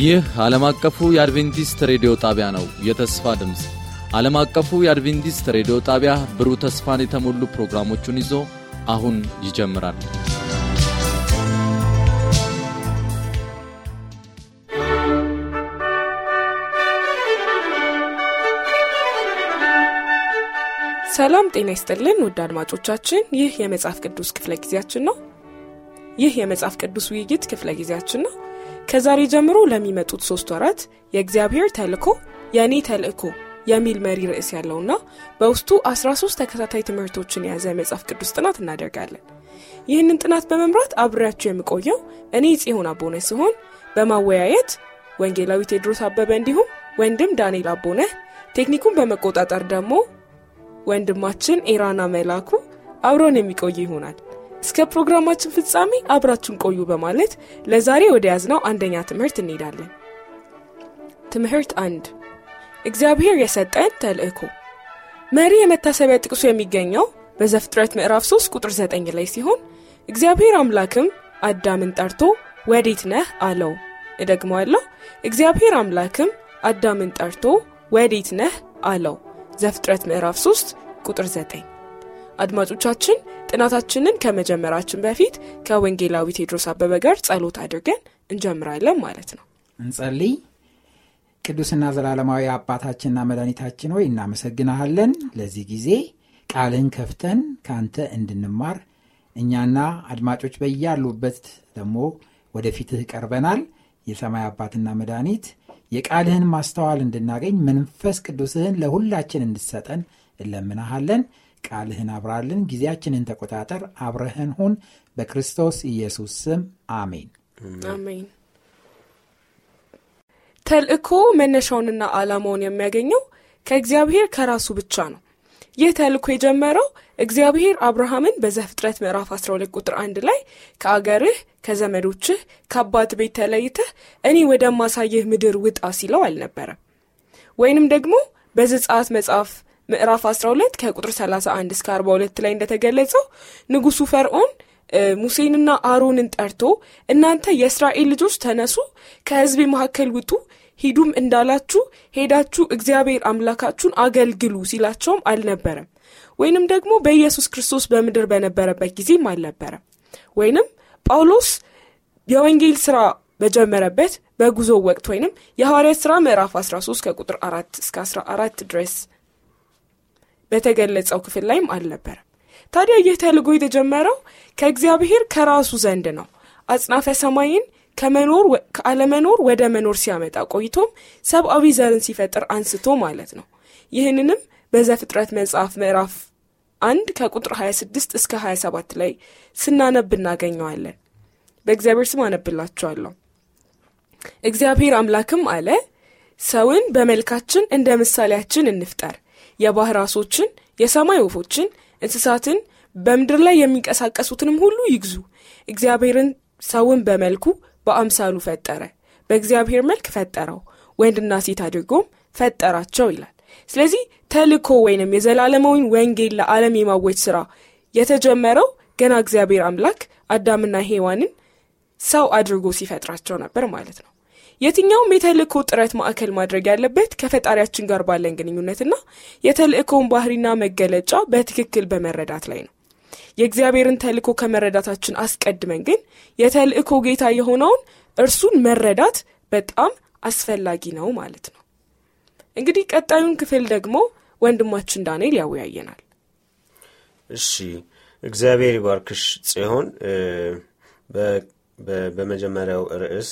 ይህ ዓለም አቀፉ የአድቬንቲስት ሬዲዮ ጣቢያ ነው። የተስፋ ድምፅ ዓለም አቀፉ የአድቬንቲስት ሬዲዮ ጣቢያ ብሩህ ተስፋን የተሞሉ ፕሮግራሞቹን ይዞ አሁን ይጀምራል። ሰላም ጤና ይስጥልን ውድ አድማጮቻችን፣ ይህ የመጽሐፍ ቅዱስ ክፍለ ጊዜያችን ነው። ይህ የመጽሐፍ ቅዱስ ውይይት ክፍለ ጊዜያችን ነው። ከዛሬ ጀምሮ ለሚመጡት ሶስት ወራት የእግዚአብሔር ተልእኮ የእኔ ተልእኮ የሚል መሪ ርዕስ ያለውና በውስጡ 13 ተከታታይ ትምህርቶችን የያዘ የመጽሐፍ ቅዱስ ጥናት እናደርጋለን። ይህንን ጥናት በመምራት አብሬያቸው የምቆየው እኔ ጽዮን አቦነ ሲሆን በማወያየት ወንጌላዊ ቴድሮስ አበበ እንዲሁም ወንድም ዳንኤል አቦነህ፣ ቴክኒኩን በመቆጣጠር ደግሞ ወንድማችን ኤራና መላኩ አብሮን የሚቆይ ይሆናል። እስከ ፕሮግራማችን ፍጻሜ አብራችን ቆዩ በማለት ለዛሬ ወደ ያዝነው አንደኛ ትምህርት እንሄዳለን። ትምህርት አንድ እግዚአብሔር የሰጠን ተልእኮ። መሪ የመታሰቢያ ጥቅሱ የሚገኘው በዘፍጥረት ምዕራፍ 3 ቁጥር 9 ላይ ሲሆን እግዚአብሔር አምላክም አዳምን ጠርቶ ወዴት ነህ አለው። እደግመዋለሁ። እግዚአብሔር አምላክም አዳምን ጠርቶ ወዴት ነህ አለው። ዘፍጥረት ምዕራፍ 3 ቁጥር 9 አድማጮቻችን ጥናታችንን ከመጀመራችን በፊት ከወንጌላዊ ቴድሮስ አበበ ጋር ጸሎት አድርገን እንጀምራለን ማለት ነው። እንጸልይ። ቅዱስና ዘላለማዊ አባታችንና መድኃኒታችን ሆይ እናመሰግናሃለን ለዚህ ጊዜ ቃልህን ከፍተን ከአንተ እንድንማር እኛና አድማጮች በያሉበት ደግሞ ወደፊትህ ቀርበናል። የሰማይ አባትና መድኃኒት የቃልህን ማስተዋል እንድናገኝ መንፈስ ቅዱስህን ለሁላችን እንድሰጠን እለምናሃለን። ቃልህን አብራልን፣ ጊዜያችንን ተቆጣጠር፣ አብረህን ሁን። በክርስቶስ ኢየሱስ ስም አሜን አሜን። ተልእኮ መነሻውንና ዓላማውን የሚያገኘው ከእግዚአብሔር ከራሱ ብቻ ነው። ይህ ተልእኮ የጀመረው እግዚአብሔር አብርሃምን በዘፍጥረት ምዕራፍ 12 ቁጥር 1 ላይ ከአገርህ ከዘመዶችህ ከአባት ቤት ተለይተህ እኔ ወደማሳይህ ምድር ውጣ ሲለው አልነበረም። ወይንም ደግሞ በዘጸአት መጽሐፍ ምዕራፍ 12 ከቁጥር 31 እስከ 42 ላይ እንደተገለጸው ንጉሱ ፈርዖን ሙሴንና አሮንን ጠርቶ እናንተ የእስራኤል ልጆች ተነሱ፣ ከሕዝቤ መካከል ውጡ፣ ሂዱም እንዳላችሁ ሄዳችሁ እግዚአብሔር አምላካችሁን አገልግሉ ሲላቸውም አልነበረም። ወይንም ደግሞ በኢየሱስ ክርስቶስ በምድር በነበረበት ጊዜም አልነበረም። ወይንም ጳውሎስ የወንጌል ስራ በጀመረበት በጉዞ ወቅት ወይንም የሐዋርያት ሥራ ምዕራፍ 13 ከቁጥር 4 እስከ 14 ድረስ በተገለጸው ክፍል ላይም አልነበረም። ታዲያ ይህ ተልእኮ የተጀመረው ከእግዚአብሔር ከራሱ ዘንድ ነው። አጽናፈ ሰማይን ከመኖር ከአለመኖር ወደ መኖር ሲያመጣ ቆይቶም ሰብአዊ ዘርን ሲፈጥር አንስቶ ማለት ነው። ይህንንም በዘፍጥረት መጽሐፍ ምዕራፍ አንድ ከቁጥር 26 እስከ 27 ላይ ስናነብ እናገኘዋለን። በእግዚአብሔር ስም አነብላችኋለሁ። እግዚአብሔር አምላክም አለ ሰውን በመልካችን እንደ ምሳሌያችን እንፍጠር፣ የባህር ዓሦችን፣ የሰማይ ወፎችን፣ እንስሳትን፣ በምድር ላይ የሚንቀሳቀሱትንም ሁሉ ይግዙ። እግዚአብሔርን ሰውን በመልኩ በአምሳሉ ፈጠረ፣ በእግዚአብሔር መልክ ፈጠረው፣ ወንድና ሴት አድርጎም ፈጠራቸው ይላል። ስለዚህ ተልእኮ ወይንም የዘላለማዊን ወንጌል ለዓለም የማወጅ ሥራ የተጀመረው ገና እግዚአብሔር አምላክ አዳምና ሔዋንን ሰው አድርጎ ሲፈጥራቸው ነበር ማለት ነው። የትኛውም የተልእኮ ጥረት ማዕከል ማድረግ ያለበት ከፈጣሪያችን ጋር ባለን ግንኙነትና የተልእኮውን ባህሪና መገለጫ በትክክል በመረዳት ላይ ነው። የእግዚአብሔርን ተልእኮ ከመረዳታችን አስቀድመን ግን የተልእኮ ጌታ የሆነውን እርሱን መረዳት በጣም አስፈላጊ ነው ማለት ነው። እንግዲህ ቀጣዩን ክፍል ደግሞ ወንድማችን ዳንኤል ያወያየናል። እሺ፣ እግዚአብሔር ይባርክሽ ጽዮን። በመጀመሪያው ርዕስ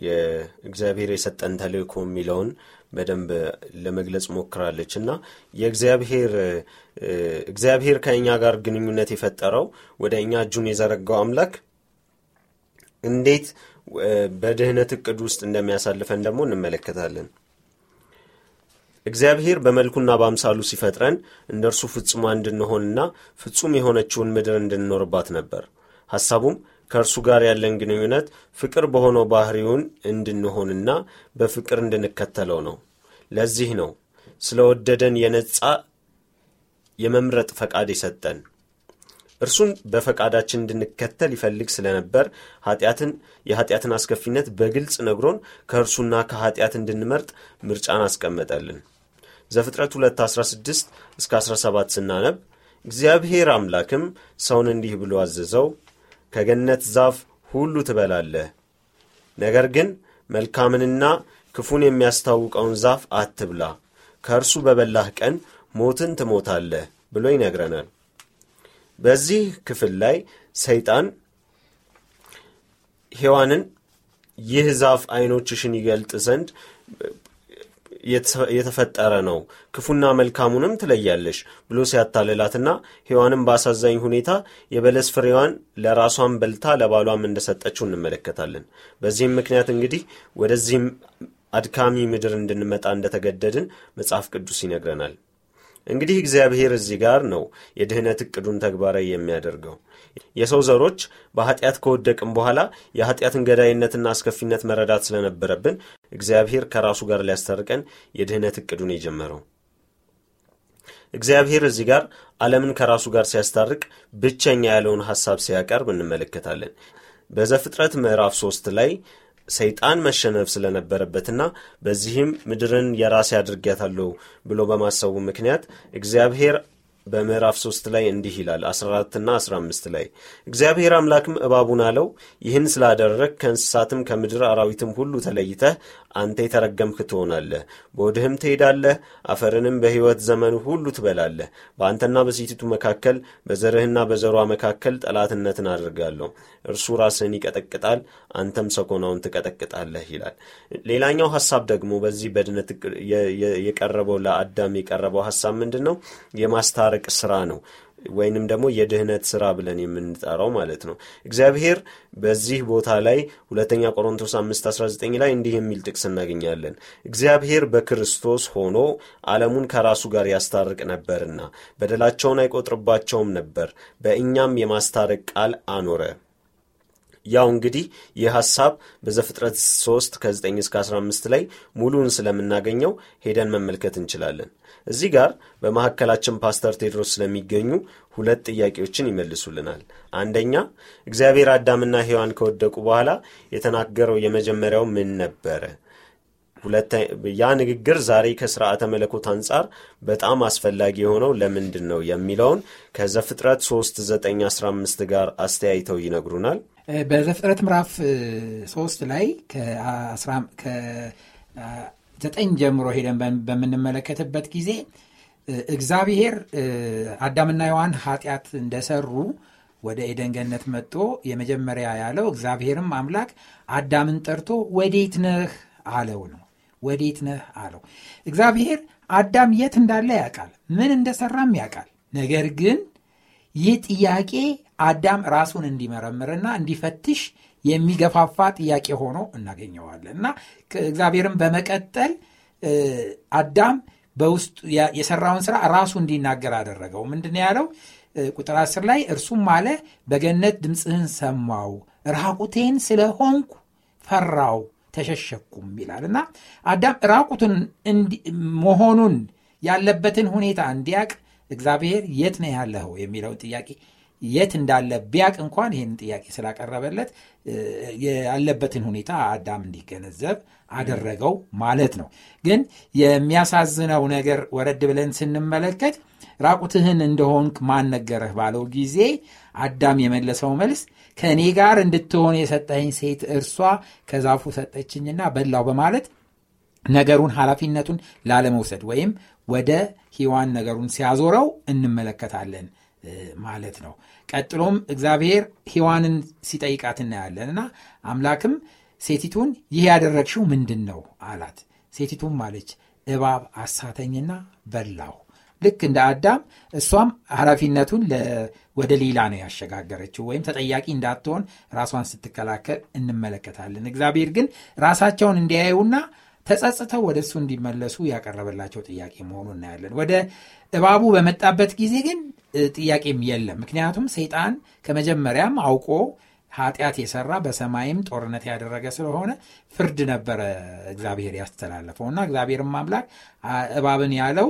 የእግዚአብሔር የሰጠን ተልእኮ የሚለውን በደንብ ለመግለጽ ሞክራለች እና የእግዚአብሔር እግዚአብሔር ከእኛ ጋር ግንኙነት የፈጠረው ወደ እኛ እጁን የዘረጋው አምላክ እንዴት በድህነት እቅድ ውስጥ እንደሚያሳልፈን ደግሞ እንመለከታለን። እግዚአብሔር በመልኩና በአምሳሉ ሲፈጥረን እንደ እርሱ ፍጹማ እንድንሆንና ፍጹም የሆነችውን ምድር እንድንኖርባት ነበር። ሐሳቡም ከእርሱ ጋር ያለን ግንኙነት ፍቅር በሆነው ባህሪውን እንድንሆንና በፍቅር እንድንከተለው ነው። ለዚህ ነው ስለወደደን የነጻ የመምረጥ ፈቃድ የሰጠን። እርሱን በፈቃዳችን እንድንከተል ይፈልግ ስለነበር ኃጢአትን የኃጢአትን አስከፊነት በግልጽ ነግሮን ከእርሱና ከኃጢአት እንድንመርጥ ምርጫን አስቀመጠልን። ዘፍጥረት 2 16 እስከ 17 ስናነብ እግዚአብሔር አምላክም ሰውን እንዲህ ብሎ አዘዘው፣ ከገነት ዛፍ ሁሉ ትበላለህ፣ ነገር ግን መልካምንና ክፉን የሚያስታውቀውን ዛፍ አትብላ፣ ከእርሱ በበላህ ቀን ሞትን ትሞታለህ ብሎ ይነግረናል። በዚህ ክፍል ላይ ሰይጣን ሔዋንን ይህ ዛፍ ዓይኖችሽን ይገልጥ ዘንድ የተፈጠረ ነው፣ ክፉና መልካሙንም ትለያለሽ ብሎ ሲያታልላትና ሔዋንም በአሳዛኝ ሁኔታ የበለስ ፍሬዋን ለራሷን በልታ ለባሏም እንደሰጠችው እንመለከታለን። በዚህም ምክንያት እንግዲህ ወደዚህም አድካሚ ምድር እንድንመጣ እንደተገደድን መጽሐፍ ቅዱስ ይነግረናል። እንግዲህ እግዚአብሔር እዚህ ጋር ነው የድህነት እቅዱን ተግባራዊ የሚያደርገው። የሰው ዘሮች በኃጢአት ከወደቅም በኋላ የኃጢአትን ገዳይነትና አስከፊነት መረዳት ስለነበረብን እግዚአብሔር ከራሱ ጋር ሊያስታርቀን የድህነት እቅዱን የጀመረው። እግዚአብሔር እዚህ ጋር ዓለምን ከራሱ ጋር ሲያስታርቅ ብቸኛ ያለውን ሐሳብ ሲያቀርብ እንመለከታለን። በዘፍጥረት ምዕራፍ ሦስት ላይ ሰይጣን መሸነፍ ስለነበረበትና በዚህም ምድርን የራሴ አድርጊያታለሁ ብሎ በማሰቡ ምክንያት እግዚአብሔር በምዕራፍ 3 ላይ እንዲህ ይላል 14ና 15 ላይ እግዚአብሔር አምላክም እባቡን አለው ይህን ስላደረግ ከእንስሳትም ከምድር አራዊትም ሁሉ ተለይተህ አንተ የተረገምክ ትሆናለህ፣ በወድህም ትሄዳለህ፣ አፈርንም በሕይወት ዘመን ሁሉ ትበላለህ። በአንተና በሴቲቱ መካከል በዘርህና በዘሯ መካከል ጠላትነትን አድርጋለሁ። እርሱ ራስህን ይቀጠቅጣል፣ አንተም ሰኮናውን ትቀጠቅጣለህ ይላል። ሌላኛው ሐሳብ ደግሞ በዚህ በድነት የቀረበው ለአዳም የቀረበው ሐሳብ ምንድን ነው? የማስታረቅ ስራ ነው ወይንም ደግሞ የድህነት ስራ ብለን የምንጠራው ማለት ነው። እግዚአብሔር በዚህ ቦታ ላይ ሁለተኛ ቆሮንቶስ 5 19 ላይ እንዲህ የሚል ጥቅስ እናገኛለን። እግዚአብሔር በክርስቶስ ሆኖ ዓለሙን ከራሱ ጋር ያስታርቅ ነበርና በደላቸውን አይቆጥርባቸውም ነበር፣ በእኛም የማስታረቅ ቃል አኖረ። ያው እንግዲህ ይህ ሐሳብ በዘፍጥረት 3 ከ9 እስከ 15 ላይ ሙሉን ስለምናገኘው ሄደን መመልከት እንችላለን። እዚህ ጋር በመካከላችን ፓስተር ቴድሮስ ስለሚገኙ ሁለት ጥያቄዎችን ይመልሱልናል። አንደኛ እግዚአብሔር አዳምና ሔዋን ከወደቁ በኋላ የተናገረው የመጀመሪያው ምን ነበረ? ያ ንግግር ዛሬ ከስርዓተ መለኮት አንጻር በጣም አስፈላጊ የሆነው ለምንድን ነው የሚለውን ከዘፍጥረት 3 9 15 ጋር አስተያይተው ይነግሩናል። በዘፍጥረት ምዕራፍ 3 ላይ ከዘጠኝ ጀምሮ ሄደን በምንመለከትበት ጊዜ እግዚአብሔር አዳምና ሔዋን ኃጢአት እንደሰሩ ወደ ኤደን ገነት መጥቶ የመጀመሪያ ያለው እግዚአብሔርም አምላክ አዳምን ጠርቶ ወዴት ነህ አለው ነው። ወዴት ነህ አለው። እግዚአብሔር አዳም የት እንዳለ ያውቃል፣ ምን እንደሰራም ያውቃል። ነገር ግን ይህ ጥያቄ አዳም ራሱን እንዲመረምርና እንዲፈትሽ የሚገፋፋ ጥያቄ ሆኖ እናገኘዋለን እና እግዚአብሔርም በመቀጠል አዳም በውስጡ የሰራውን ስራ ራሱ እንዲናገር አደረገው። ምንድን ያለው ቁጥር አስር ላይ እርሱም አለ በገነት ድምፅህን ሰማው፣ ራቁቴን ስለሆንኩ ፈራው ተሸሸኩም ይላል እና አዳም ራቁቱን መሆኑን ያለበትን ሁኔታ እንዲያቅ እግዚአብሔር የት ነው ያለኸው የሚለውን ጥያቄ የት እንዳለ ቢያቅ እንኳን ይህን ጥያቄ ስላቀረበለት ያለበትን ሁኔታ አዳም እንዲገነዘብ አደረገው ማለት ነው። ግን የሚያሳዝነው ነገር ወረድ ብለን ስንመለከት ራቁትህን እንደሆንክ ማን ነገረህ ባለው ጊዜ አዳም የመለሰው መልስ ከእኔ ጋር እንድትሆን የሰጠኝ ሴት እርሷ ከዛፉ ሰጠችኝና በላው በማለት ነገሩን ኃላፊነቱን ላለመውሰድ ወይም ወደ ሔዋን ነገሩን ሲያዞረው እንመለከታለን ማለት ነው። ቀጥሎም እግዚአብሔር ሔዋንን ሲጠይቃት እናያለን እና አምላክም ሴቲቱን ይህ ያደረግሽው ምንድን ነው አላት። ሴቲቱም አለች እባብ አሳተኝና በላሁ። ልክ እንደ አዳም እሷም ኃላፊነቱን ወደ ሌላ ነው ያሸጋገረችው ወይም ተጠያቂ እንዳትሆን ራሷን ስትከላከል እንመለከታለን። እግዚአብሔር ግን ራሳቸውን እንዲያዩና ተጸጽተው ወደ እሱ እንዲመለሱ ያቀረበላቸው ጥያቄ መሆኑ እናያለን። ወደ እባቡ በመጣበት ጊዜ ግን ጥያቄም የለም። ምክንያቱም ሰይጣን ከመጀመሪያም አውቆ ኃጢአት የሰራ በሰማይም ጦርነት ያደረገ ስለሆነ ፍርድ ነበረ እግዚአብሔር ያስተላለፈው እና እግዚአብሔርም አምላክ እባብን ያለው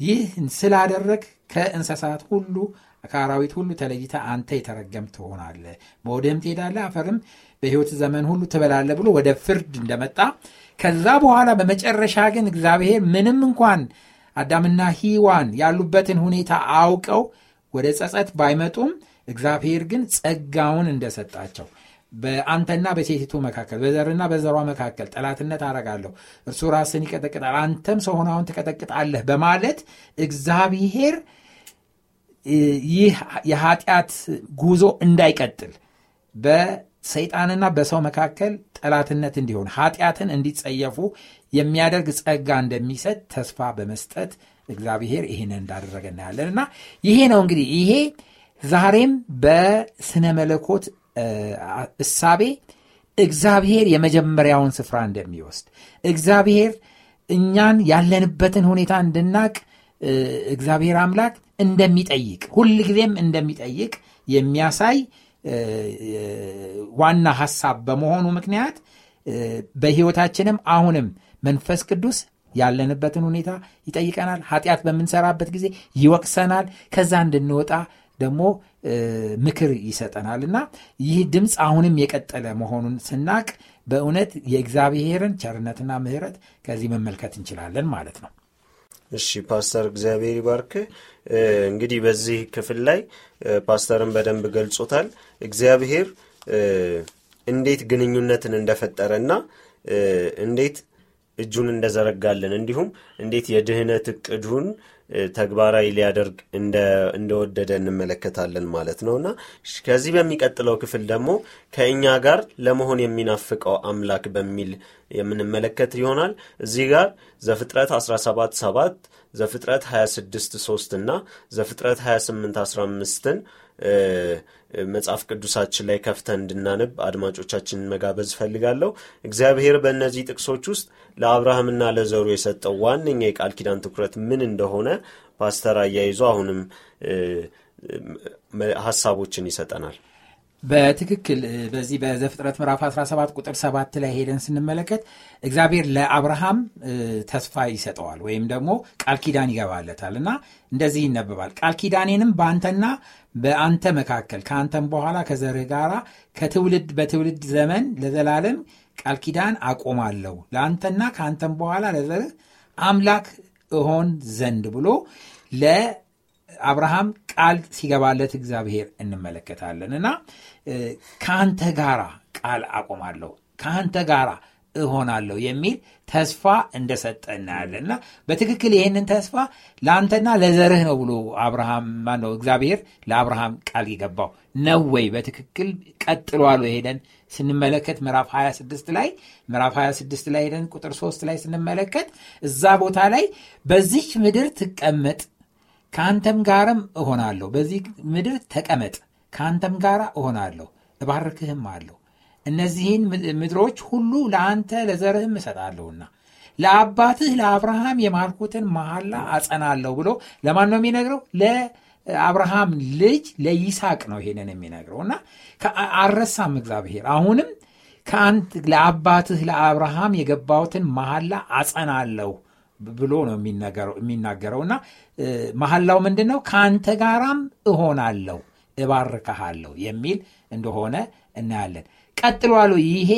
ይህ ስላደረግ ከእንስሳት ሁሉ ከአራዊት ሁሉ ተለይተ አንተ የተረገም ትሆናለ በወደህም ትሄዳለ አፈርም በሕይወት ዘመን ሁሉ ትበላለ ብሎ ወደ ፍርድ እንደመጣ ከዛ በኋላ በመጨረሻ ግን እግዚአብሔር ምንም እንኳን አዳምና ሂዋን ያሉበትን ሁኔታ አውቀው ወደ ጸጸት ባይመጡም እግዚአብሔር ግን ጸጋውን እንደሰጣቸው በአንተና በሴቲቱ መካከል በዘርና በዘሯ መካከል ጠላትነት አረጋለሁ እርሱ ራስን ይቀጠቅጣል አንተም ሰው ሆናውን ትቀጠቅጣለህ በማለት እግዚአብሔር ይህ የኃጢአት ጉዞ እንዳይቀጥል በሰይጣንና በሰው መካከል ጠላትነት እንዲሆን ኃጢአትን እንዲጸየፉ የሚያደርግ ጸጋ እንደሚሰጥ ተስፋ በመስጠት እግዚአብሔር ይህን እንዳደረገ እናያለን። እና ይሄ ነው እንግዲህ ይሄ ዛሬም በስነ መለኮት እሳቤ እግዚአብሔር የመጀመሪያውን ስፍራ እንደሚወስድ እግዚአብሔር እኛን ያለንበትን ሁኔታ እንድናቅ እግዚአብሔር አምላክ እንደሚጠይቅ ሁል ጊዜም እንደሚጠይቅ የሚያሳይ ዋና ሐሳብ በመሆኑ ምክንያት በሕይወታችንም አሁንም መንፈስ ቅዱስ ያለንበትን ሁኔታ ይጠይቀናል ኃጢአት በምንሰራበት ጊዜ ይወቅሰናል ከዛ እንድንወጣ ደግሞ ምክር ይሰጠናል። እና ይህ ድምፅ አሁንም የቀጠለ መሆኑን ስናቅ በእውነት የእግዚአብሔርን ቸርነትና ምህረት ከዚህ መመልከት እንችላለን ማለት ነው። እሺ ፓስተር እግዚአብሔር ይባርክ። እንግዲህ በዚህ ክፍል ላይ ፓስተርን በደንብ ገልጾታል። እግዚአብሔር እንዴት ግንኙነትን እንደፈጠረና እንዴት እጁን እንደዘረጋለን እንዲሁም እንዴት የድህነት እቅዱን ተግባራዊ ሊያደርግ እንደወደደ እንመለከታለን ማለት ነው። እና ከዚህ በሚቀጥለው ክፍል ደግሞ ከእኛ ጋር ለመሆን የሚናፍቀው አምላክ በሚል የምንመለከት ይሆናል። እዚህ ጋር ዘፍጥረት 17 7 ዘፍጥረት 26 3 እና ዘፍጥረት 28 15ን መጽሐፍ ቅዱሳችን ላይ ከፍተን እንድናነብ አድማጮቻችንን መጋበዝ ፈልጋለሁ እግዚአብሔር በእነዚህ ጥቅሶች ውስጥ ለአብርሃምና ለዘሩ የሰጠው ዋነኛ የቃል ኪዳን ትኩረት ምን እንደሆነ ፓስተር አያይዞ አሁንም ሀሳቦችን ይሰጠናል። በትክክል በዚህ በዘፍጥረት ምዕራፍ 17 ቁጥር 7 ላይ ሄደን ስንመለከት እግዚአብሔር ለአብርሃም ተስፋ ይሰጠዋል ወይም ደግሞ ቃል ኪዳን ይገባለታል እና እንደዚህ ይነበባል። ቃል ኪዳኔንም በአንተና በአንተ መካከል ከአንተም በኋላ ከዘርህ ጋር ከትውልድ በትውልድ ዘመን ለዘላለም ቃል ኪዳን አቆማለሁ። ለአንተና ከአንተም በኋላ ለዘርህ አምላክ እሆን ዘንድ ብሎ ለአብርሃም ቃል ሲገባለት እግዚአብሔር እንመለከታለን። እና ከአንተ ጋራ ቃል አቆማለሁ ከአንተ ጋራ እሆናለሁ የሚል ተስፋ እንደሰጠ እናያለን። እና በትክክል ይህንን ተስፋ ለአንተና ለዘርህ ነው ብሎ አብርሃም ማነው? እግዚአብሔር ለአብርሃም ቃል የገባው ነው ወይ? በትክክል ቀጥሏል ሄደን ስንመለከት ምዕራፍ 26 ላይ ምዕራፍ 26 ላይ ሄደን ቁጥር 3 ላይ ስንመለከት እዛ ቦታ ላይ በዚች ምድር ትቀመጥ ከአንተም ጋርም እሆናለሁ። በዚህ ምድር ተቀመጥ ከአንተም ጋር እሆናለሁ እባርክህም አለሁ። እነዚህን ምድሮች ሁሉ ለአንተ ለዘርህም እሰጣለሁና ለአባትህ ለአብርሃም የማልኩትን መሐላ አጸናለሁ ብሎ ለማን ነው የሚነግረው ለአብርሃም ልጅ ለይስሐቅ ነው ይሄንን የሚነግረው እና አልረሳም እግዚአብሔር አሁንም ለአባትህ ለአብርሃም የገባውትን መሐላ አጸናለሁ ብሎ ነው የሚናገረው እና መሐላው ምንድን ነው ከአንተ ጋራም እሆናለሁ እባርካሃለሁ የሚል እንደሆነ እናያለን። ቀጥሏሉ። ይሄ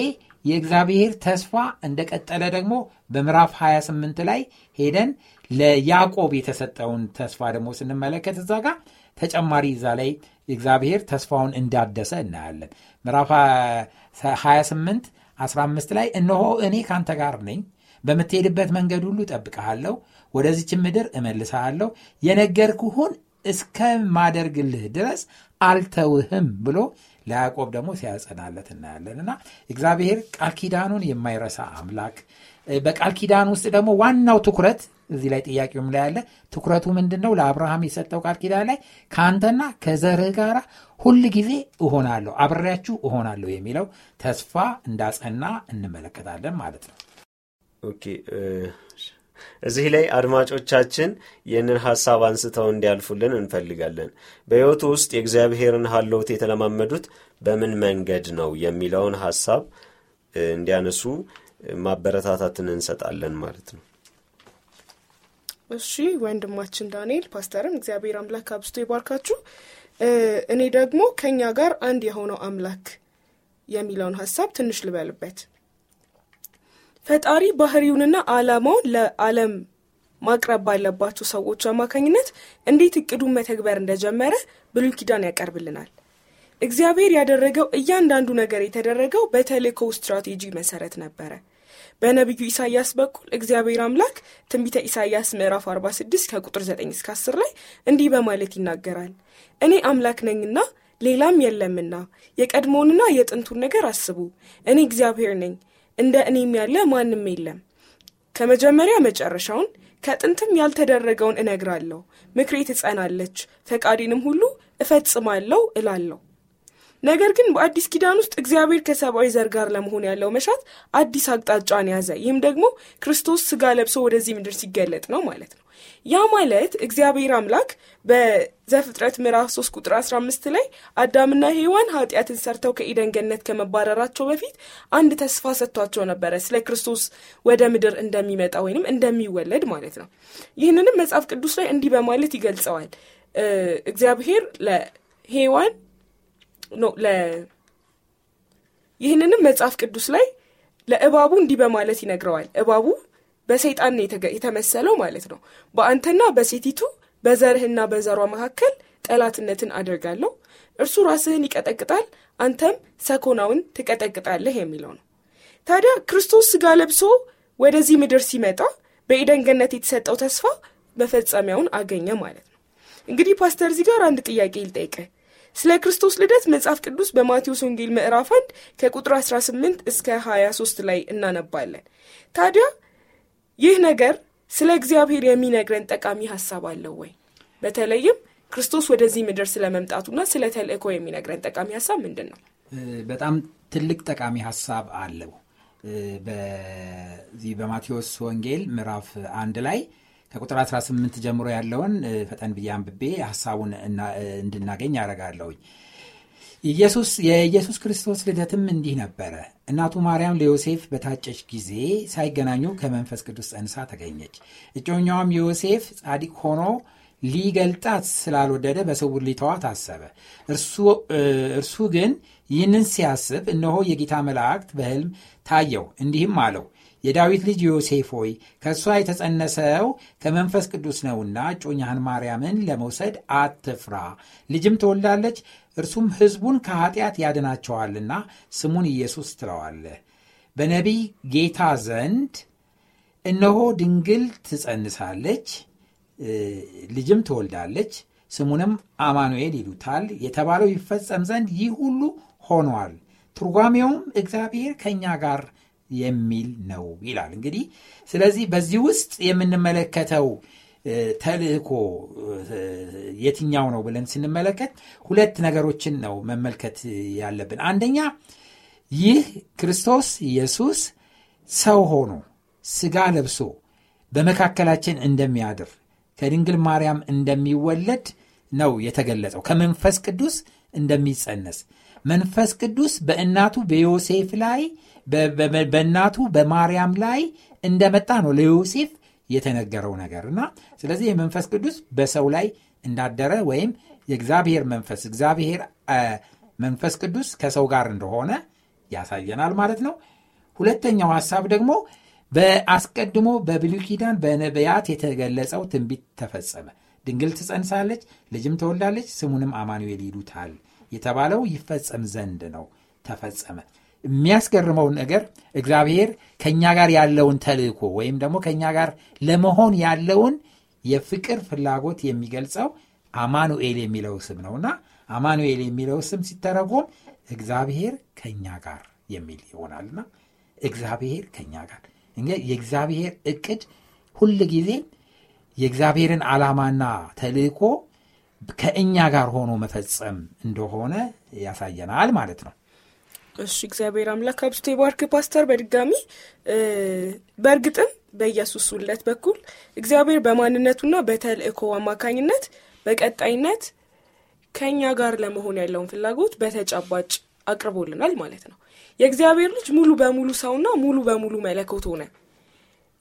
የእግዚአብሔር ተስፋ እንደቀጠለ ደግሞ በምዕራፍ 28 ላይ ሄደን ለያዕቆብ የተሰጠውን ተስፋ ደግሞ ስንመለከት እዛ ጋር ተጨማሪ እዛ ላይ እግዚአብሔር ተስፋውን እንዳደሰ እናያለን። ምዕራፍ 28 15 ላይ እነሆ እኔ ካንተ ጋር ነኝ በምትሄድበት መንገድ ሁሉ ጠብቀሃለሁ ወደዚች ምድር እመልሰሃለሁ የነገርኩሁን እስከማደርግልህ ድረስ አልተውህም ብሎ ለያዕቆብ ደግሞ ሲያጸናለት እናያለን። እና እግዚአብሔር ቃል ኪዳኑን የማይረሳ አምላክ በቃል ኪዳን ውስጥ ደግሞ ዋናው ትኩረት እዚህ ላይ ጥያቄውም ላይ ያለ ትኩረቱ ምንድን ነው ለአብርሃም የሰጠው ቃል ኪዳን ላይ ከአንተና ከዘርህ ጋር ሁል ጊዜ እሆናለሁ አብሬያችሁ እሆናለሁ የሚለው ተስፋ እንዳጸና እንመለከታለን ማለት ነው። Okay እዚህ ላይ አድማጮቻችን ይህንን ሐሳብ አንስተው እንዲያልፉልን እንፈልጋለን። በሕይወቱ ውስጥ የእግዚአብሔርን ሀለውት የተለማመዱት በምን መንገድ ነው የሚለውን ሐሳብ እንዲያነሱ ማበረታታትን እንሰጣለን ማለት ነው እሺ ወንድማችን ዳንኤል ፓስተርም እግዚአብሔር አምላክ አብስቶ ይባርካችሁ። እኔ ደግሞ ከእኛ ጋር አንድ የሆነው አምላክ የሚለውን ሀሳብ ትንሽ ልበልበት። ፈጣሪ ባህሪውንና አላማውን ለዓለም ማቅረብ ባለባቸው ሰዎች አማካኝነት እንዴት እቅዱን መተግበር እንደጀመረ ብሉይ ኪዳን ያቀርብልናል። እግዚአብሔር ያደረገው እያንዳንዱ ነገር የተደረገው በተልእኮው ስትራቴጂ መሰረት ነበረ። በነቢዩ ኢሳይያስ በኩል እግዚአብሔር አምላክ ትንቢተ ኢሳይያስ ምዕራፍ 46 ከቁጥር 9 እስከ 10 ላይ እንዲህ በማለት ይናገራል። እኔ አምላክ ነኝና ሌላም የለምና የቀድሞውንና የጥንቱን ነገር አስቡ። እኔ እግዚአብሔር ነኝ፣ እንደ እኔም ያለ ማንም የለም። ከመጀመሪያ መጨረሻውን ከጥንትም ያልተደረገውን እነግራለሁ። ምክሬ ትጸናለች፣ ፈቃዴንም ሁሉ እፈጽማለሁ እላለሁ። ነገር ግን በአዲስ ኪዳን ውስጥ እግዚአብሔር ከሰብአዊ ዘር ጋር ለመሆን ያለው መሻት አዲስ አቅጣጫን ያዘ። ይህም ደግሞ ክርስቶስ ስጋ ለብሶ ወደዚህ ምድር ሲገለጥ ነው ማለት ነው። ያ ማለት እግዚአብሔር አምላክ በዘፍጥረት ምዕራፍ 3 ቁጥር 15 ላይ አዳምና ሔዋን ኃጢአትን ሰርተው ከኢደን ገነት ከመባረራቸው በፊት አንድ ተስፋ ሰጥቷቸው ነበረ፣ ስለ ክርስቶስ ወደ ምድር እንደሚመጣ ወይንም እንደሚወለድ ማለት ነው። ይህንንም መጽሐፍ ቅዱስ ላይ እንዲህ በማለት ይገልጸዋል። እግዚአብሔር ለሔዋን ኖ ይህንንም መጽሐፍ ቅዱስ ላይ ለእባቡ እንዲህ በማለት ይነግረዋል። እባቡ በሰይጣን የተመሰለው ማለት ነው። በአንተና በሴቲቱ በዘርህና በዘሯ መካከል ጠላትነትን አደርጋለሁ፣ እርሱ ራስህን ይቀጠቅጣል፣ አንተም ሰኮናውን ትቀጠቅጣለህ የሚለው ነው። ታዲያ ክርስቶስ ስጋ ለብሶ ወደዚህ ምድር ሲመጣ በኤደን ገነት የተሰጠው ተስፋ መፈጸሚያውን አገኘ ማለት ነው። እንግዲህ ፓስተር እዚህ ጋር አንድ ጥያቄ ልጠይቅህ። ስለ ክርስቶስ ልደት መጽሐፍ ቅዱስ በማቴዎስ ወንጌል ምዕራፍ 1 ከቁጥር 18 እስከ 23 ላይ እናነባለን። ታዲያ ይህ ነገር ስለ እግዚአብሔር የሚነግረን ጠቃሚ ሀሳብ አለው ወይ? በተለይም ክርስቶስ ወደዚህ ምድር ስለ መምጣቱና ስለ ተልእኮ የሚነግረን ጠቃሚ ሀሳብ ምንድን ነው? በጣም ትልቅ ጠቃሚ ሀሳብ አለው። በዚህ በማቴዎስ ወንጌል ምዕራፍ አንድ ላይ ከቁጥር 18 ጀምሮ ያለውን ፈጠን ብዬ አንብቤ ሀሳቡን እንድናገኝ ያደርጋለሁኝ። የኢየሱስ ክርስቶስ ልደትም እንዲህ ነበረ። እናቱ ማርያም ለዮሴፍ በታጨች ጊዜ ሳይገናኙ ከመንፈስ ቅዱስ ጸንሳ ተገኘች። እጮኛዋም ዮሴፍ ጻድቅ ሆኖ ሊገልጣት ስላልወደደ በስውር ሊተዋት አሰበ። እርሱ ግን ይህንን ሲያስብ እነሆ የጌታ መላእክት በሕልም ታየው፣ እንዲህም አለው የዳዊት ልጅ ዮሴፍ ሆይ ከእሷ የተጸነሰው ከመንፈስ ቅዱስ ነውና እጮኛህን ማርያምን ለመውሰድ አትፍራ፣ ልጅም ትወልዳለች፣ እርሱም ሕዝቡን ከኀጢአት ያድናቸዋልና ስሙን ኢየሱስ ትለዋለህ። በነቢይ ጌታ ዘንድ እነሆ ድንግል ትጸንሳለች፣ ልጅም ትወልዳለች፣ ስሙንም አማኑኤል ይሉታል የተባለው ይፈጸም ዘንድ ይህ ሁሉ ሆኗል። ትርጓሜውም እግዚአብሔር ከእኛ ጋር የሚል ነው ይላል። እንግዲህ ስለዚህ በዚህ ውስጥ የምንመለከተው ተልእኮ የትኛው ነው ብለን ስንመለከት ሁለት ነገሮችን ነው መመልከት ያለብን። አንደኛ ይህ ክርስቶስ ኢየሱስ ሰው ሆኖ ስጋ ለብሶ በመካከላችን እንደሚያድር ከድንግል ማርያም እንደሚወለድ ነው የተገለጸው። ከመንፈስ ቅዱስ እንደሚጸነስ መንፈስ ቅዱስ በእናቱ በዮሴፍ ላይ በእናቱ በማርያም ላይ እንደመጣ ነው ለዮሴፍ የተነገረው ነገር እና ስለዚህ የመንፈስ ቅዱስ በሰው ላይ እንዳደረ ወይም የእግዚአብሔር መንፈስ እግዚአብሔር መንፈስ ቅዱስ ከሰው ጋር እንደሆነ ያሳየናል ማለት ነው። ሁለተኛው ሐሳብ ደግሞ በአስቀድሞ በብሉይ ኪዳን በነቢያት የተገለጸው ትንቢት ተፈጸመ። ድንግል ትጸንሳለች፣ ልጅም ትወልዳለች፣ ስሙንም አማኑኤል ይሉታል የተባለው ይፈጸም ዘንድ ነው። ተፈጸመ። የሚያስገርመው ነገር እግዚአብሔር ከእኛ ጋር ያለውን ተልእኮ ወይም ደግሞ ከእኛ ጋር ለመሆን ያለውን የፍቅር ፍላጎት የሚገልጸው አማኑኤል የሚለው ስም ነውና አማኑኤል የሚለው ስም ሲተረጎም እግዚአብሔር ከእኛ ጋር የሚል ይሆናልና እግዚአብሔር ከእኛ ጋር የእግዚአብሔር እቅድ ሁል ጊዜ የእግዚአብሔርን ዓላማና ተልእኮ ከእኛ ጋር ሆኖ መፈጸም እንደሆነ ያሳየናል ማለት ነው። እሺ እግዚአብሔር አምላክ አብዝቶ የባርክ ፓስተር። በድጋሚ በእርግጥም በኢየሱስ ውለት በኩል እግዚአብሔር በማንነቱና በተልእኮ አማካኝነት በቀጣይነት ከእኛ ጋር ለመሆን ያለውን ፍላጎት በተጨባጭ አቅርቦልናል ማለት ነው። የእግዚአብሔር ልጅ ሙሉ በሙሉ ሰውና ሙሉ በሙሉ መለኮት ሆነ።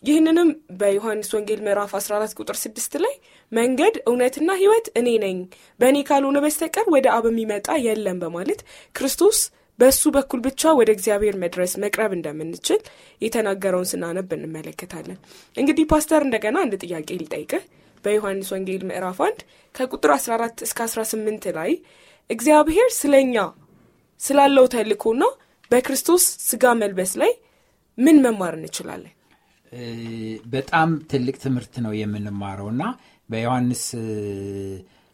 ይህንንም በዮሐንስ ወንጌል ምዕራፍ 14 ቁጥር 6 ላይ መንገድ እውነትና ህይወት እኔ ነኝ፣ በእኔ ካልሆነ በስተቀር ወደ አብ የሚመጣ የለም በማለት ክርስቶስ በሱ በኩል ብቻ ወደ እግዚአብሔር መድረስ መቅረብ እንደምንችል የተናገረውን ስናነብ እንመለከታለን። እንግዲህ ፓስተር እንደገና አንድ ጥያቄ ሊጠይቅህ በዮሐንስ ወንጌል ምዕራፍ 1 ከቁጥር 14 እስከ 18 ላይ እግዚአብሔር ስለኛ ስላለው ተልእኮና በክርስቶስ ስጋ መልበስ ላይ ምን መማር እንችላለን? በጣም ትልቅ ትምህርት ነው የምንማረው እና በዮሐንስ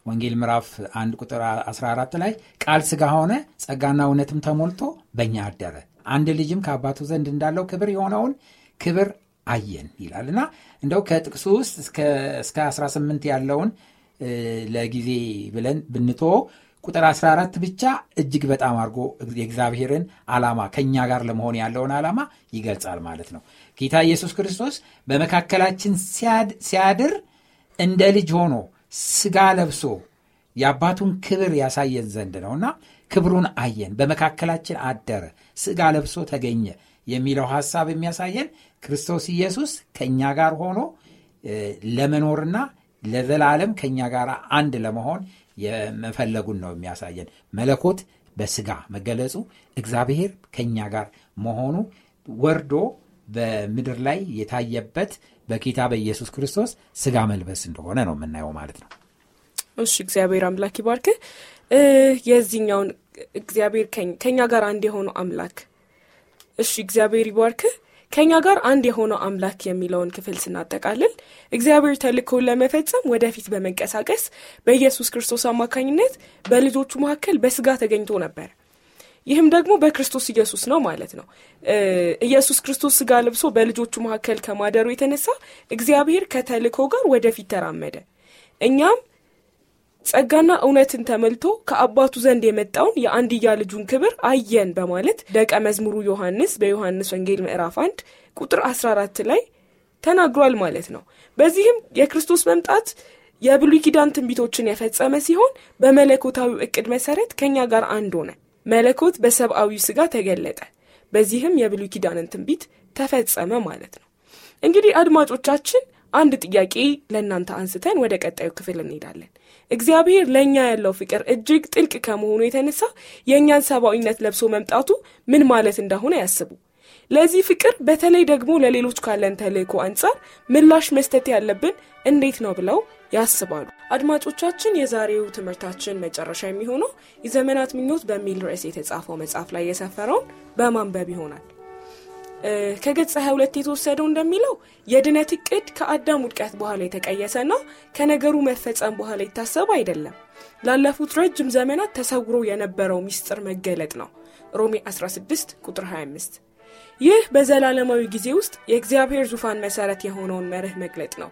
ወንጌል ምዕራፍ 1 ቁጥር 14 ላይ ቃል ስጋ ሆነ ጸጋና እውነትም ተሞልቶ በእኛ አደረ። አንድ ልጅም ከአባቱ ዘንድ እንዳለው ክብር የሆነውን ክብር አየን ይላል። እና እንደው ከጥቅሱ ውስጥ እስከ 18 ያለውን ለጊዜ ብለን ብንቶ ቁጥር 14 ብቻ እጅግ በጣም አድርጎ የእግዚአብሔርን ዓላማ ከእኛ ጋር ለመሆን ያለውን ዓላማ ይገልጻል ማለት ነው። ጌታ ኢየሱስ ክርስቶስ በመካከላችን ሲያድር እንደ ልጅ ሆኖ ስጋ ለብሶ የአባቱን ክብር ያሳየን ዘንድ ነውና ክብሩን አየን። በመካከላችን አደረ ስጋ ለብሶ ተገኘ የሚለው ሐሳብ የሚያሳየን ክርስቶስ ኢየሱስ ከእኛ ጋር ሆኖ ለመኖርና ለዘላለም ከእኛ ጋር አንድ ለመሆን የመፈለጉን ነው የሚያሳየን። መለኮት በስጋ መገለጹ እግዚአብሔር ከእኛ ጋር መሆኑ ወርዶ በምድር ላይ የታየበት በጌታ በኢየሱስ ክርስቶስ ስጋ መልበስ እንደሆነ ነው የምናየው ማለት ነው። እሺ እግዚአብሔር አምላክ ይባርክ። የዚህኛውን እግዚአብሔር ከኛ ጋር አንድ የሆነው አምላክ። እሺ እግዚአብሔር ይባርክህ ከእኛ ጋር አንድ የሆነው አምላክ የሚለውን ክፍል ስናጠቃልል እግዚአብሔር ተልእኮውን ለመፈጸም ወደፊት በመንቀሳቀስ በኢየሱስ ክርስቶስ አማካኝነት በልጆቹ መካከል በስጋ ተገኝቶ ነበር ይህም ደግሞ በክርስቶስ ኢየሱስ ነው ማለት ነው። ኢየሱስ ክርስቶስ ስጋ ለብሶ በልጆቹ መካከል ከማደሩ የተነሳ እግዚአብሔር ከተልእኮ ጋር ወደፊት ተራመደ። እኛም ጸጋና እውነትን ተመልቶ ከአባቱ ዘንድ የመጣውን የአንድያ ልጁን ክብር አየን በማለት ደቀ መዝሙሩ ዮሐንስ በዮሐንስ ወንጌል ምዕራፍ 1 ቁጥር 14 ላይ ተናግሯል ማለት ነው። በዚህም የክርስቶስ መምጣት የብሉይ ኪዳን ትንቢቶችን የፈጸመ ሲሆን በመለኮታዊ እቅድ መሰረት ከእኛ ጋር አንድ ሆነ መለኮት በሰብአዊ ስጋ ተገለጠ። በዚህም የብሉይ ኪዳንን ትንቢት ተፈጸመ ማለት ነው። እንግዲህ አድማጮቻችን አንድ ጥያቄ ለእናንተ አንስተን ወደ ቀጣዩ ክፍል እንሄዳለን። እግዚአብሔር ለእኛ ያለው ፍቅር እጅግ ጥልቅ ከመሆኑ የተነሳ የእኛን ሰብአዊነት ለብሶ መምጣቱ ምን ማለት እንደሆነ ያስቡ። ለዚህ ፍቅር በተለይ ደግሞ ለሌሎች ካለን ተልእኮ አንጻር ምላሽ መስጠት ያለብን እንዴት ነው ብለው ያስባሉ። አድማጮቻችን የዛሬው ትምህርታችን መጨረሻ የሚሆነው የዘመናት ምኞት በሚል ርዕስ የተጻፈው መጽሐፍ ላይ የሰፈረውን በማንበብ ይሆናል። ከገጽ 22 የተወሰደው እንደሚለው የድነት እቅድ ከአዳም ውድቀት በኋላ የተቀየሰና ከነገሩ መፈጸም በኋላ የታሰበ አይደለም። ላለፉት ረጅም ዘመናት ተሰውሮ የነበረው ሚስጥር መገለጥ ነው። ሮሜ 16 ቁጥር 25 ይህ በዘላለማዊ ጊዜ ውስጥ የእግዚአብሔር ዙፋን መሰረት የሆነውን መርህ መግለጥ ነው።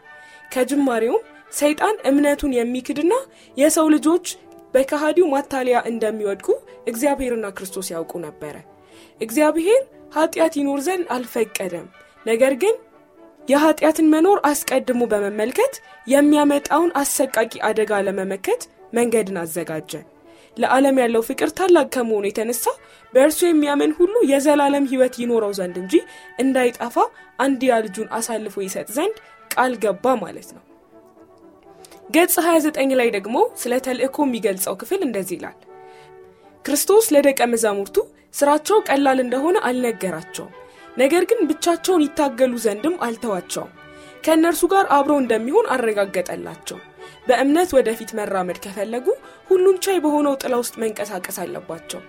ከጅማሬውም ሰይጣን እምነቱን የሚክድና የሰው ልጆች በከሃዲው ማታለያ እንደሚወድቁ እግዚአብሔርና ክርስቶስ ያውቁ ነበረ። እግዚአብሔር ኃጢአት ይኖር ዘንድ አልፈቀደም። ነገር ግን የኃጢአትን መኖር አስቀድሞ በመመልከት የሚያመጣውን አሰቃቂ አደጋ ለመመከት መንገድን አዘጋጀ። ለዓለም ያለው ፍቅር ታላቅ ከመሆኑ የተነሳ በእርሱ የሚያምን ሁሉ የዘላለም ህይወት ይኖረው ዘንድ እንጂ እንዳይጠፋ አንድያ ልጁን አሳልፎ ይሰጥ ዘንድ ቃል ገባ ማለት ነው ገጽ 29 ላይ ደግሞ ስለ ተልእኮ የሚገልጸው ክፍል እንደዚህ ይላል። ክርስቶስ ለደቀ መዛሙርቱ ስራቸው ቀላል እንደሆነ አልነገራቸውም ነገር ግን ብቻቸውን ይታገሉ ዘንድም አልተዋቸውም። ከእነርሱ ጋር አብሮ እንደሚሆን አረጋገጠላቸው። በእምነት ወደፊት መራመድ ከፈለጉ ሁሉን ቻይ በሆነው ጥላ ውስጥ መንቀሳቀስ አለባቸው።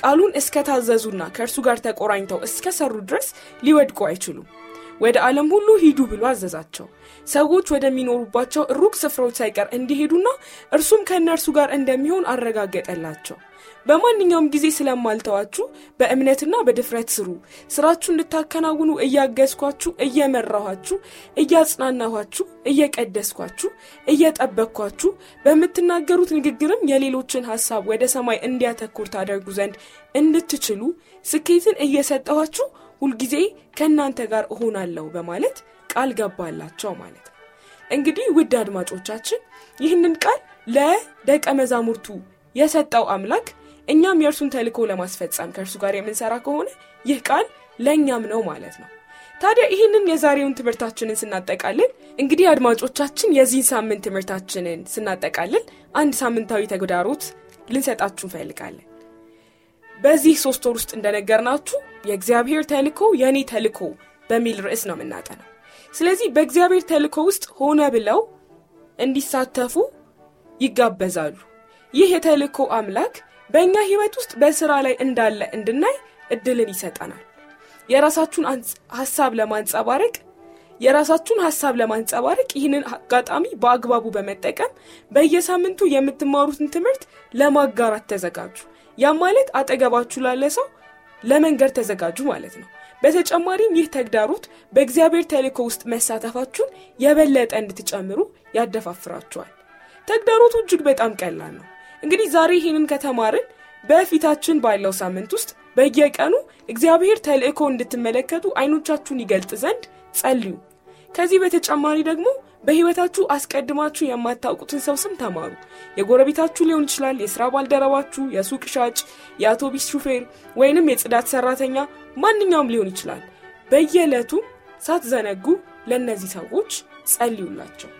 ቃሉን እስከ ታዘዙና ከእርሱ ጋር ተቆራኝተው እስከ ሰሩ ድረስ ሊወድቁ አይችሉም። ወደ ዓለም ሁሉ ሂዱ ብሎ አዘዛቸው ሰዎች ወደሚኖሩባቸው ሩቅ ስፍራዎች ሳይቀር እንዲሄዱና እርሱም ከእነርሱ ጋር እንደሚሆን አረጋገጠላቸው። በማንኛውም ጊዜ ስለማልተዋችሁ በእምነትና በድፍረት ስሩ። ስራችሁ እንድታከናውኑ እያገዝኳችሁ እየመራኋችሁ እያጽናናኋችሁ እየቀደስኳችሁ እየጠበቅኳችሁ በምትናገሩት ንግግርም የሌሎችን ሐሳብ ወደ ሰማይ እንዲያተኩር ታደርጉ ዘንድ እንድትችሉ ስኬትን እየሰጠኋችሁ ሁልጊዜ ከእናንተ ጋር እሆናለሁ በማለት ቃል ገባላቸው ማለት ነው እንግዲህ ውድ አድማጮቻችን ይህንን ቃል ለደቀ መዛሙርቱ የሰጠው አምላክ እኛም የእርሱን ተልኮ ለማስፈጸም ከእርሱ ጋር የምንሰራ ከሆነ ይህ ቃል ለእኛም ነው ማለት ነው ታዲያ ይህንን የዛሬውን ትምህርታችንን ስናጠቃልል እንግዲህ አድማጮቻችን የዚህን ሳምንት ትምህርታችንን ስናጠቃልል አንድ ሳምንታዊ ተግዳሮት ልንሰጣችሁ እንፈልጋለን። በዚህ ሶስት ወር ውስጥ እንደነገርናችሁ የእግዚአብሔር ተልኮ የእኔ ተልኮ በሚል ርዕስ ነው የምናጠነው። ስለዚህ በእግዚአብሔር ተልኮ ውስጥ ሆነ ብለው እንዲሳተፉ ይጋበዛሉ። ይህ የተልኮ አምላክ በእኛ ህይወት ውስጥ በስራ ላይ እንዳለ እንድናይ እድልን ይሰጠናል። የራሳችሁን ሀሳብ ለማንጸባረቅ የራሳችሁን ሀሳብ ለማንጸባረቅ ይህንን አጋጣሚ በአግባቡ በመጠቀም በየሳምንቱ የምትማሩትን ትምህርት ለማጋራት ተዘጋጁ። ያም ማለት አጠገባችሁ ላለ ሰው ለመንገድ ተዘጋጁ ማለት ነው። በተጨማሪም ይህ ተግዳሮት በእግዚአብሔር ተልእኮ ውስጥ መሳተፋችሁን የበለጠ እንድትጨምሩ ያደፋፍራችኋል። ተግዳሮቱ እጅግ በጣም ቀላል ነው። እንግዲህ ዛሬ ይህንን ከተማርን በፊታችን ባለው ሳምንት ውስጥ በየቀኑ እግዚአብሔር ተልእኮ እንድትመለከቱ አይኖቻችሁን ይገልጥ ዘንድ ጸልዩ። ከዚህ በተጨማሪ ደግሞ በህይወታችሁ አስቀድማችሁ የማታውቁትን ሰው ስም ተማሩ። የጎረቤታችሁ ሊሆን ይችላል፣ የስራ ባልደረባችሁ፣ የሱቅ ሻጭ፣ የአውቶቢስ ሹፌር ወይንም የጽዳት ሰራተኛ፣ ማንኛውም ሊሆን ይችላል። በየዕለቱ ሳትዘነጉ ለእነዚህ ሰዎች ጸልዩላቸው።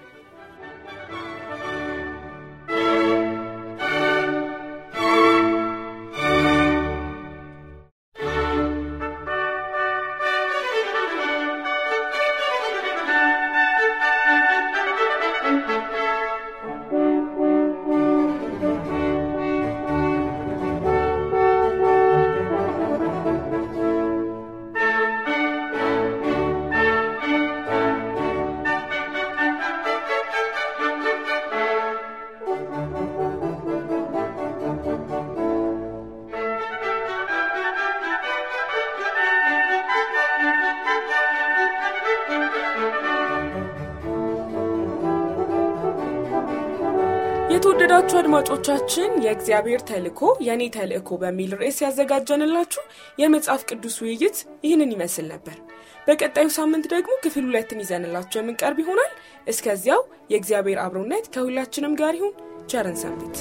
አድማጮቻችን የእግዚአብሔር ተልእኮ የእኔ ተልእኮ በሚል ርዕስ ያዘጋጀንላችሁ የመጽሐፍ ቅዱስ ውይይት ይህንን ይመስል ነበር። በቀጣዩ ሳምንት ደግሞ ክፍል ሁለትን ይዘንላቸው የምንቀርብ ይሆናል። እስከዚያው የእግዚአብሔር አብሮነት ከሁላችንም ጋር ይሁን። ቸርን ሰንብት።